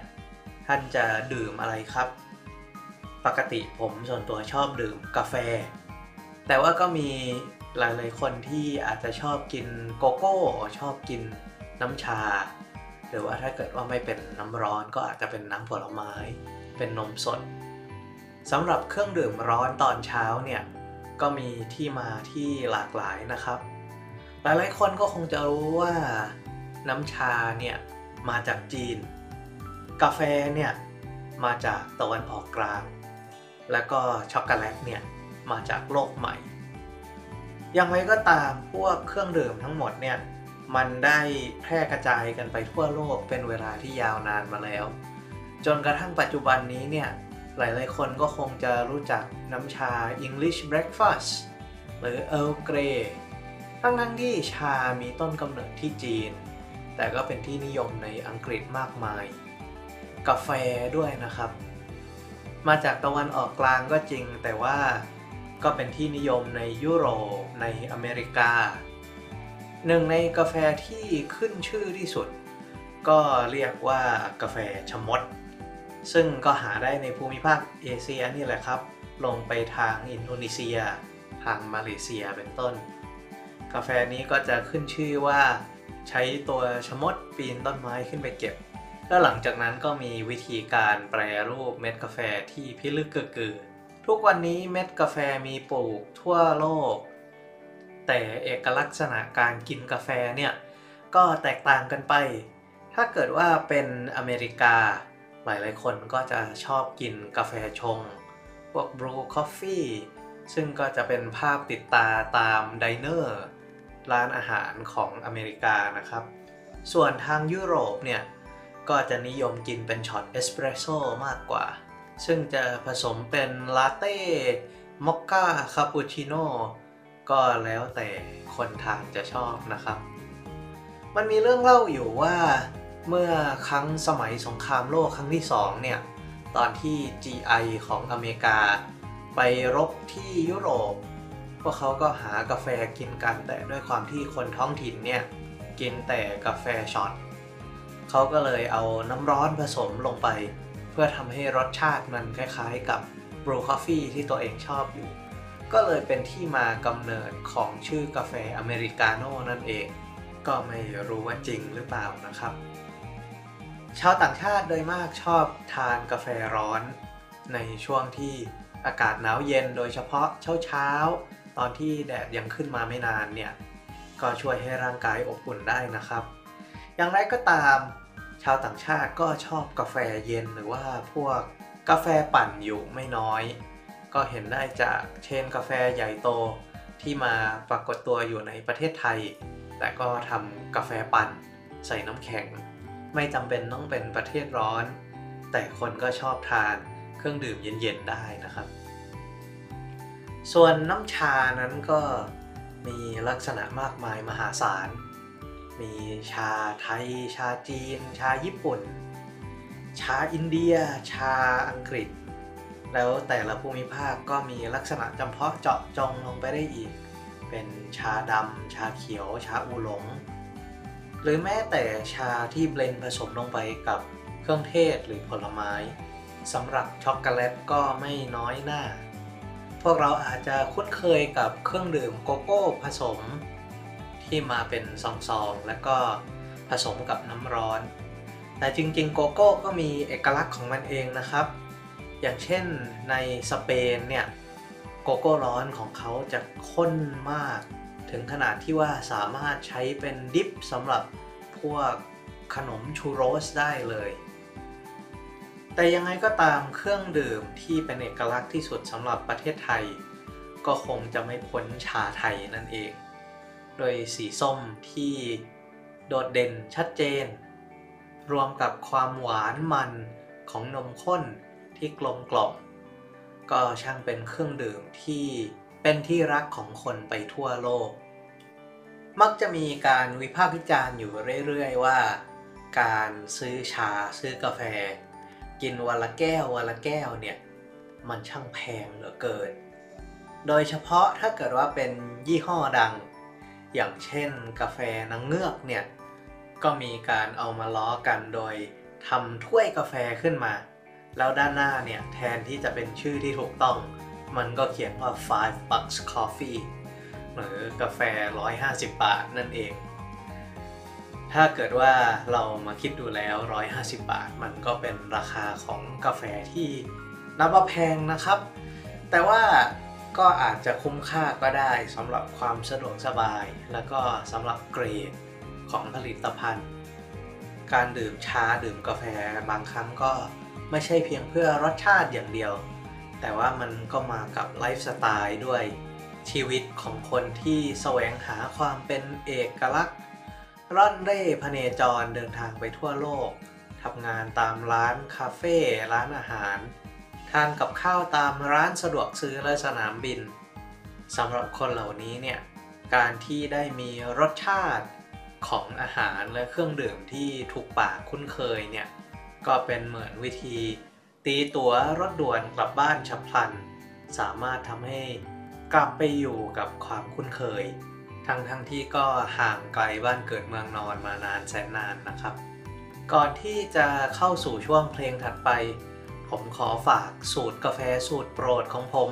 ท่านจะดื่มอะไรครับ ปกติผมส่วนตัวชอบดื่มกาแฟ แต่ว่าก็มีหลายๆคนที่อาจจะชอบกินโกโก้ ชอบกินน้ำชา หรือว่าถ้าเกิดว่าไม่เป็นน้ำร้อนก็อาจจะเป็นน้ำผลไม้ เป็นนมสดสำหรับเครื่องดื่มร้อนตอนเช้าเนี่ยก็มีที่มาที่หลากหลายนะครับ หลายๆคนก็คงจะรู้ว่าน้ำชาเนี่ยมาจากจีน กาแฟเนี่ยมาจากตะวันออกกลาง แล้วก็ช็อกโกแลตเนี่ยมาจากโลกใหม่ อย่างไรก็ตามพวกเครื่องดื่มทั้งหมดเนี่ยมันได้แพร่กระจายกันไปทั่วโลกเป็นเวลาที่ยาวนานมาแล้ว จนกระทั่งปัจจุบันนี้เนี่ย หลายๆคนก็คงจะรู้จักน้ำชา English Breakfast หรือ Earl Grey ทั้งนั้นที่ชามีต้นกำเนิดที่จีน แต่ก็เป็นที่นิยมในอังกฤษมากมาย กาแฟด้วยนะครับ มาจากตะวันออกกลางก็จริง แต่ว่าก็เป็นที่นิยมในยุโรปในอเมริกา หนึ่งในกาแฟที่ขึ้นชื่อที่สุด ก็เรียกว่ากาแฟชะมด ซึ่งก็หาได้ในภูมิภาคเอเชียนี่แหละครับ ลงไปทางอินโดนีเซีย ทางมาเลเซียเป็นต้น กาแฟนี้ก็จะขึ้นชื่อว่าใช้ตัวชมดปีนต้นไม้ขึ้นไปเก็บ แล้วหลังจากนั้นก็มีวิธีการแปรรูปเม็ดกาแฟที่พิลึกเกือทุกวันนี้เม็ดกาแฟมีปลูกทั่วโลก แต่เอกลักษณะการกินกาแฟเนี่ย ก็แตกต่างกันไป ถ้าเกิดว่าเป็นอเมริกา หลายๆ คนก็จะชอบกินกาแฟชง พวก Brew Coffee ซึ่งก็จะเป็นภาพติดตาตาม diner ร้านอาหารของอเมริกานะครับ ส่วนทางยุโรปเนี่ย ก็จะนิยมกินเป็นช็อตเอสเปรสโซ่มากกว่า ซึ่งจะผสมเป็นลาเต้มอคค่าคาปูชิโน่ก็แล้วแต่คนทานจะชอบนะครับ มันมีเรื่องเล่าอยู่ว่า เมื่อครั้งสมัยสงครามโลกครั้งที่2เนี่ยตอนที่ GI ของอเมริกา ไปรบที่ยุโรป พวกเขาก็หากาแฟกินกันแต่ด้วยความที่คนท้องถิ่นเนี่ยกินแต่กาแฟช็อตเขาก็เลยเอาน้ำร้อนผสมลงไป เพื่อทำให้รสชาติมันคล้ายๆกับ Brew Coffee ที่ตัวเองชอบอยู่ ก็เลยเป็นที่มากำเนิดของชื่อกาแฟอเมริกาโน่นั่นเอง ก็ไม่รู้ว่าจริงหรือเปล่านะครับ ชาวต่างชาติโดยมากชอบทานกาแฟร้อน ในช่วงที่อากาศหนาวเย็นโดยเฉพาะเช้าๆตอนที่แดดยังขึ้นมาไม่นานเนี่ยก็ช่วยให้ร่างกายอบอุ่นได้นะครับ อย่างไรก็ตามชาวต่างชาติก็ชอบกาแฟเย็นหรือว่าพวกกาแฟปั่นอยู่ไม่น้อย ก็เห็นได้จากเชนกาแฟใหญ่โตที่มาปรากฏตัวอยู่ในประเทศไทย แต่ก็ทำกาแฟปั่นใส่น้ำแข็ง ไม่จำเป็นต้องเป็นประเทศร้อน แต่คนก็ชอบทานเครื่องดื่มเย็นๆได้นะครับ ส่วนน้ำชานั้นก็มีลักษณะมากมายมหาศาล มีชาไทย ชาจีน ชาญี่ปุ่น ชาอินเดีย ชาอังกฤษ แล้วแต่ละภูมิภาคก็มีลักษณะจำเพาะเจาะจงลงไปได้อีก เป็นชาดำ ชาเขียว ชาอูหลง หรือแม้แต่ชาที่เบลนผสมลงไปกับเครื่องเทศหรือผลไม้สำหรับช็อกโกแลตก็ไม่น้อยหน้า พวกเราอาจจะคุ้นเคยกับเครื่องดื่มโกโก้ผสม ที่มาเป็นซองๆแล้วก็ผสมกับน้ำร้อน แต่จริงๆโกโก้ก็มีเอกลักษณ์ของมันเองนะครับ อย่างเช่นในสเปนเนี่ยโกโก้ร้อนของเขาจะข้นมาก ถึงขนาดที่ว่าสามารถใช้เป็นดิฟสำหรับพวกขนมชูโรสได้เลย แต่ยังไงก็ตามเครื่องดื่มที่เป็นเอกลักษณ์ที่สุดสำหรับประเทศไทย ก็คงจะไม่พ้นชาไทยนั่นเอง โดยสีส้มที่โดดเด่นชัดเจน รวมกับความหวานมันของนมข้นที่กลมกล่อมก็ช่างเป็นเครื่องดื่มที่ เป็นที่รักของคนไปทั่วโลก มักจะมีการวิพากษ์วิจารณ์อยู่เรื่อยๆ ว่า การซื้อชาซื้อกาแฟ กินวันละแก้ววันละแก้วเนี่ยมันช่างแพงเหลือเกิน โดยเฉพาะถ้าเกิดว่าเป็นยี่ห้อดัง อย่างเช่นกาแฟนางเงือกเนี่ยก็มีการเอามาล้อกันโดยทำถ้วยกาแฟขึ้นมา แล้วด้านหน้าเนี่ยแทนที่จะเป็นชื่อที่ถูกต้อง มันก็เขียนว่า5 bucks coffee หรือกาแฟ 150 บาทนั่นเอง ถ้าเกิดว่าเรามาคิดดูแล้ว 150 บาท มันก็เป็นราคาของกาแฟที่นับว่าแพงนะครับ แต่ว่าก็อาจจะคุ้มค่าก็ได้สำหรับความสะดวกสบาย แล้วก็สำหรับเกรดของผลิตภัณฑ์ การดื่มชาดื่มกาแฟบางครั้งก็ไม่ใช่เพียงเพื่อรสชาติอย่างเดียว แต่ว่ามันก็มากับไลฟ์สไตล์ด้วยชีวิตของคนที่แสวงหาความเป็นเอกลักษณ์ ร่อนเร่พเนจรเดินทางไปทั่วโลกทำงานตามร้านคาเฟ่ร้านอาหาร ทานกับข้าวตามร้านสะดวกซื้อและสนามบินสำหรับคนเหล่านี้เนี่ยการที่ได้มีรสชาติของอาหารและเครื่องดื่มที่ถูกปากคุ้นเคยเนี่ยก็เป็นเหมือนวิธี ตีตั๋วรถด่วนกลับบ้านฉับพลัน สามารถทำให้กลับไปอยู่กับความคุ้นเคย ทั้งทั้งที่ก็ห่างไกลบ้านเกิดเมืองนอนมานานแสนนานนะครับ ก่อนที่จะเข้าสู่ช่วงเพลงถัดไป ผมขอฝากสูตรกาแฟสูตรโปรดของผม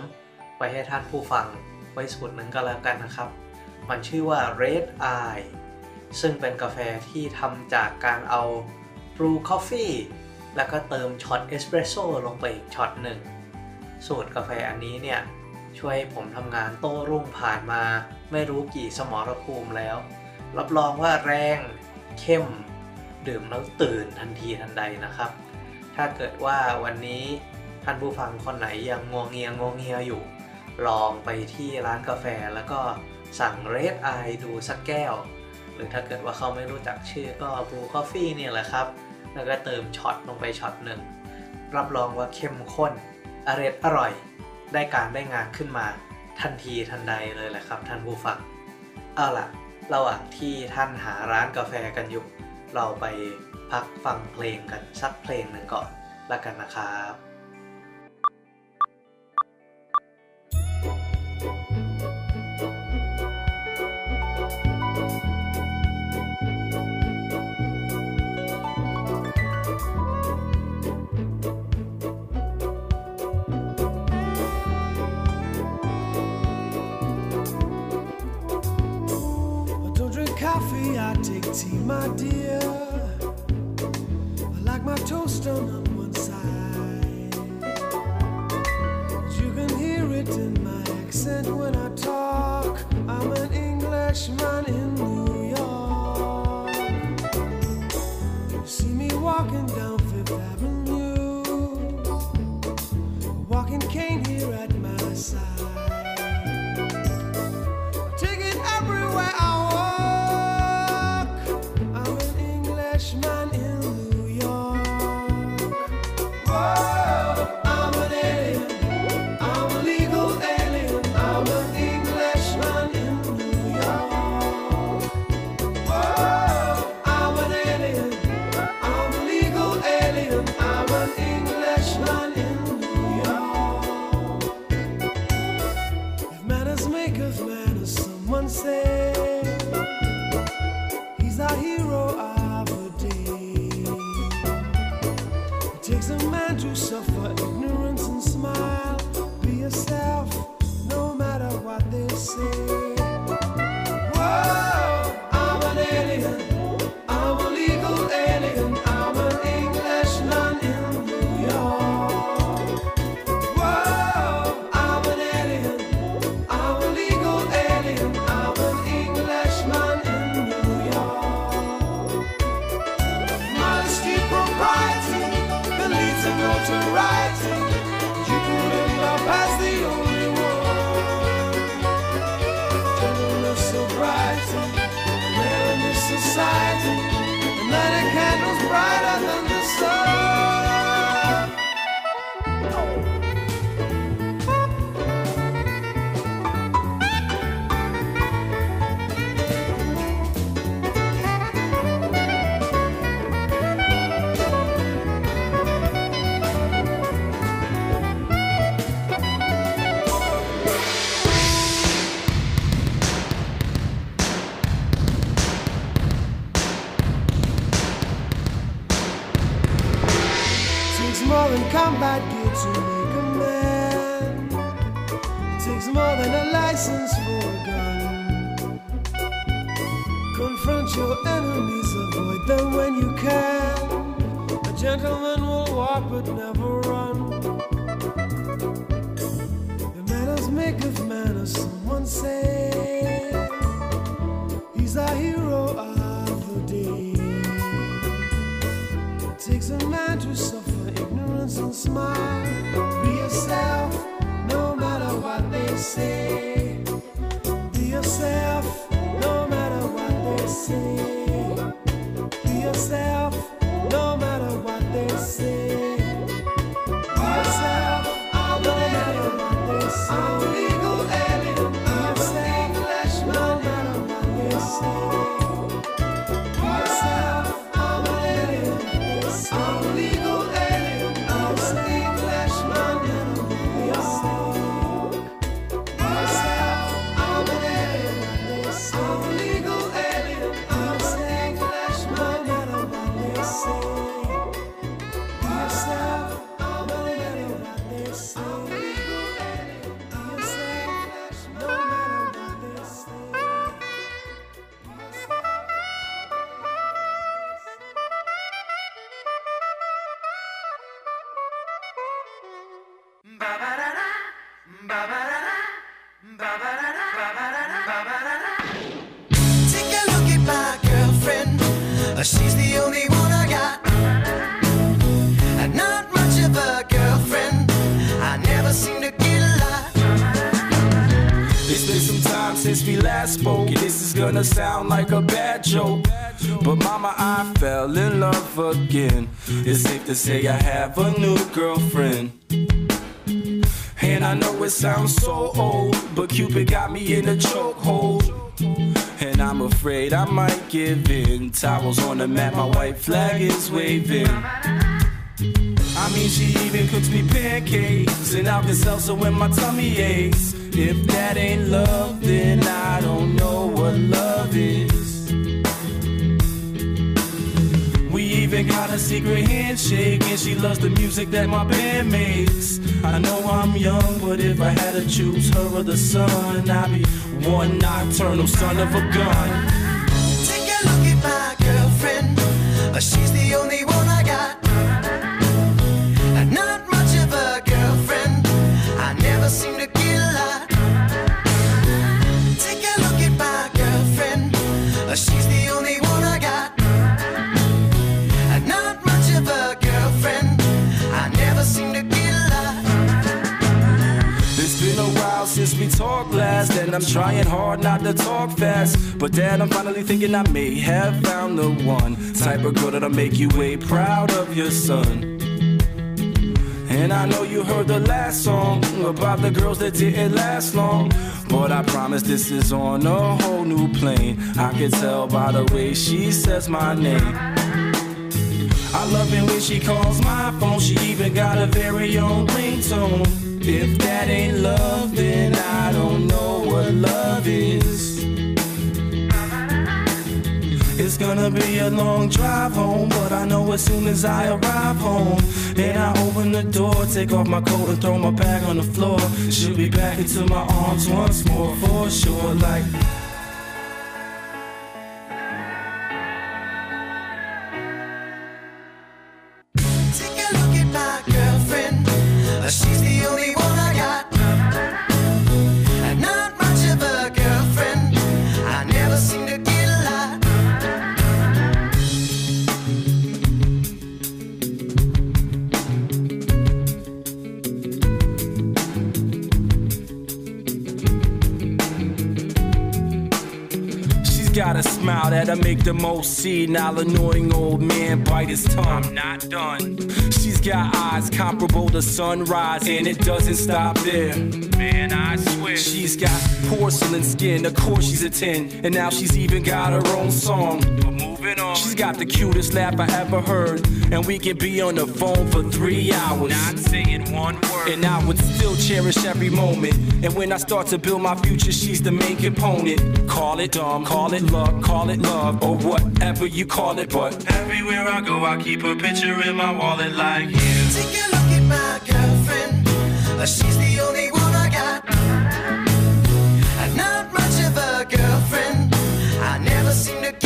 ไว้ให้ท่านผู้ฟังไว้สูตรหนึ่งก็แล้วกันนะครับ มันชื่อว่า Red Eye ซึ่งเป็นกาแฟที่ทำจากการเอา Brew Coffee แล้วก็เติมช็อตเอสเปรสโซ่ลงไปอีกช็อตหนึ่ง สูตรกาแฟอันนี้เนี่ย ช่วยให้ผมทำงานโต้รุ่งผ่านมา ไม่รู้กี่สมรภูมิแล้ว รับรองว่าแรงเข้ม ดื่มแล้วตื่นทันทีทันใดนะครับ ถ้าเกิดว่าวันนี้ท่านผู้ฟังคนไหนยังงวงเงียงวงเงียอยู่ ลองไปที่ร้านกาแฟแล้วก็สั่งเรดไอดูสักแก้ว หรือถ้าเกิดว่าเขาไม่รู้จักชื่อก็บ r ู w อ f ฟ e เนี่ยแหละครับ แล้วก็เติมช็อตลงไปช็อตหนึ่ง รับรองว่าเข้มข้นอร่อยอร่อย ได้การได้งานขึ้นมา ทันทีทันใดเลยแหละครับ ท่านผู้ฟัง เอาล่ะ ระหว่างที่ท่านหาร้านกาแฟกันอยู่ เราไปพักฟังเพลงกันสักเพลงหนึ่งก่อนละกันนะครับ my dear. In a chokehold. And I'm afraid I might give in. Towels on the mat, my white flag is waving. I mean, she even cooks me pancakes and Alka-Seltzer when my tummy aches. If that ain't love, then I don't know what love is. Even got a secret handshake, and she loves the music that my band makes. I know I'm young, but if I had to choose her or the sun, I'd be one nocturnal son of a gun. I'm trying hard not to talk fast. But dad, I'm finally thinking I may have found the one type of girl that'll make you way proud of your son. And I know you heard the last song about the girls that didn't last long. But I promise this is on a whole new plane. I can tell by the way she says my name. I love it when she calls my phone. She even got a very own ringtone. If that ain't love, then I don't know what love is. It's gonna be a long drive home, but I know as soon as I arrive home, and I open the door, take off my coat and throw my bag on the floor. She'll be back into my arms once more, for sure. Like smile that'll make the most senile, annoying old man bite his tongue. I'm not done. She's got eyes comparable to sunrise, and it doesn't stop there. Man, I swear. She's got porcelain skin, of course she's a 10, and now she's even got her own song. But moving on. She's got the cutest laugh I ever heard, and we can be on the phone for three hours. Not saying one word. And I would still cherish every moment. And when I start to build my future, she's the main component. Call it dumb, call it luck, call it love, love or whatever you call it. But everywhere I go, I keep a picture in my wallet like you. Take a look at my girlfriend. She's the only one I got. I'm not much of a girlfriend. I never seem to.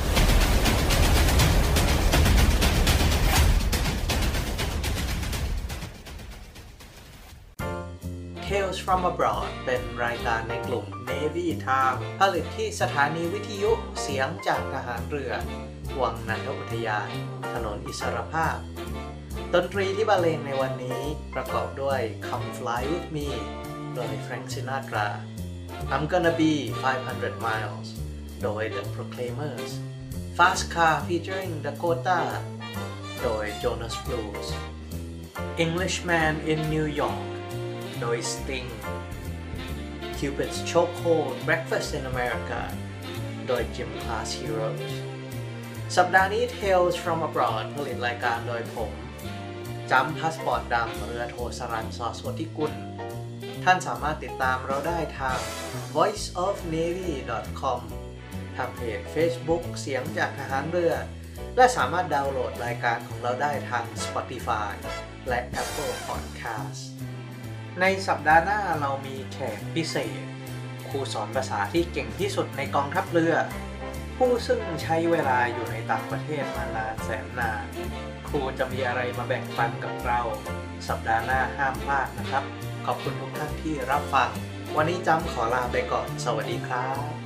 Tales from Abroad เป็นรายการในกลุ่ม Navy Time ผลิตที่สถานีวิทยุเสียงจากทหารเรือ วังนันทอุทยาน ถนนอิสรภาพ ดนตรีที่บรรเลงในวันนี้ประกอบด้วย Come Fly With Me โดย Frank Sinatra I'm Gonna Be 500 Miles โดย The Proclaimers Fast Car featuring Dakota โดย Jonas Blues Englishman in New York โดย Sting Cupid's Chokehold Breakfast in America โดย Gym Class Heroes สัปดาห์นี้ Tales from Abroad ผลิตรายการโดยผมจำพาสปอร์ตดำเรือโทสรันสอสวทิกุล ท่านสามารถติดตามเราได้ทาง voiceofnavy.com ทางเพจ Facebook เสียงจากทหารเรือ และสามารถดาวน์โหลดรายการของเราได้ทาง Spotify และ Apple Podcast ในสัปดาห์หน้าเรามีแขกพิเศษ ครูสอนภาษาที่เก่งที่สุดในกองทัพเรือ ผู้ซึ่งใช้เวลาอยู่ในต่างประเทศมานานแสนนาน ครูจะมีอะไรมาแบ่งปันกับเรา สัปดาห์หน้าห้ามพลาดนะครับ ขอบคุณทุกท่านที่รับฟัง วันนี้จำขอลาไปก่อน สวัสดีครับ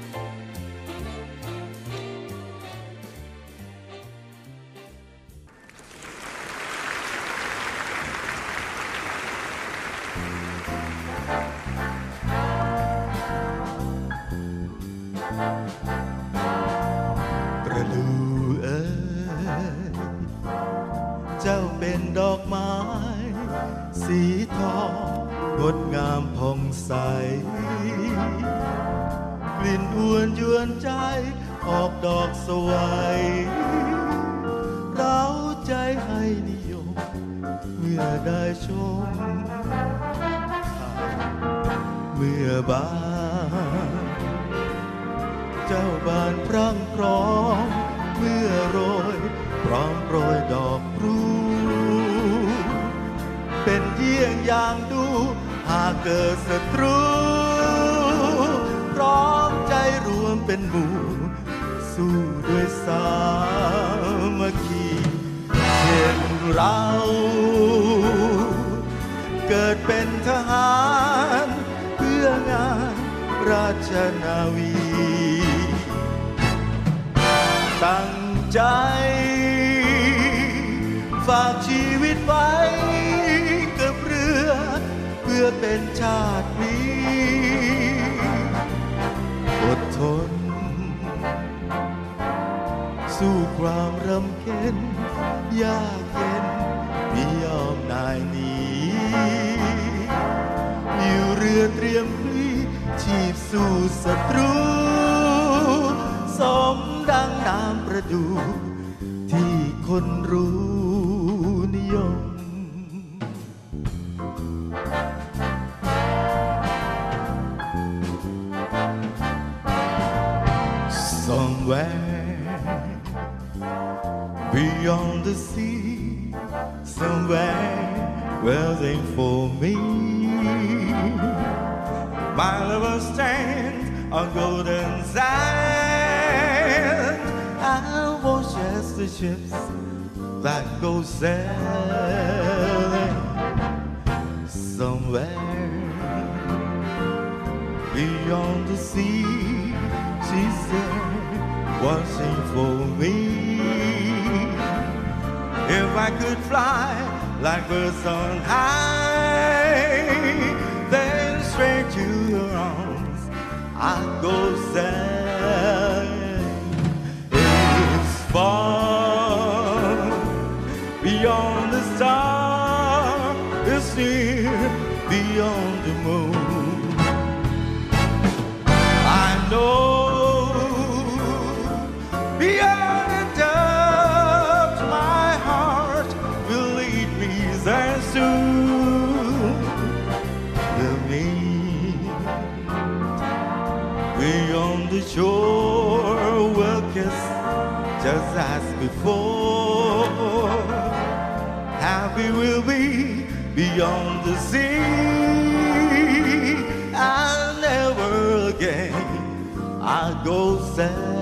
เป็นชาตินี้อดทน สู้ความรำเค็ญยากเย็นไม่ยอมนายหนีอยู่เรือเตรียมพลีชีพสู่ศัตรู สมดังนามประดู ที่คนรู้นิยม the sea, somewhere waiting for me. My lover stands on golden sand. I watch as the ships that go sailing somewhere beyond the sea. She's there watching for me. If I could fly like birds on high, then straight to your arms I'd go sailing. It's far beyond the star, it's near beyond the moon. I know. sure will kiss just as before. Happy will be beyond the sea. I'll never again I'll go sad.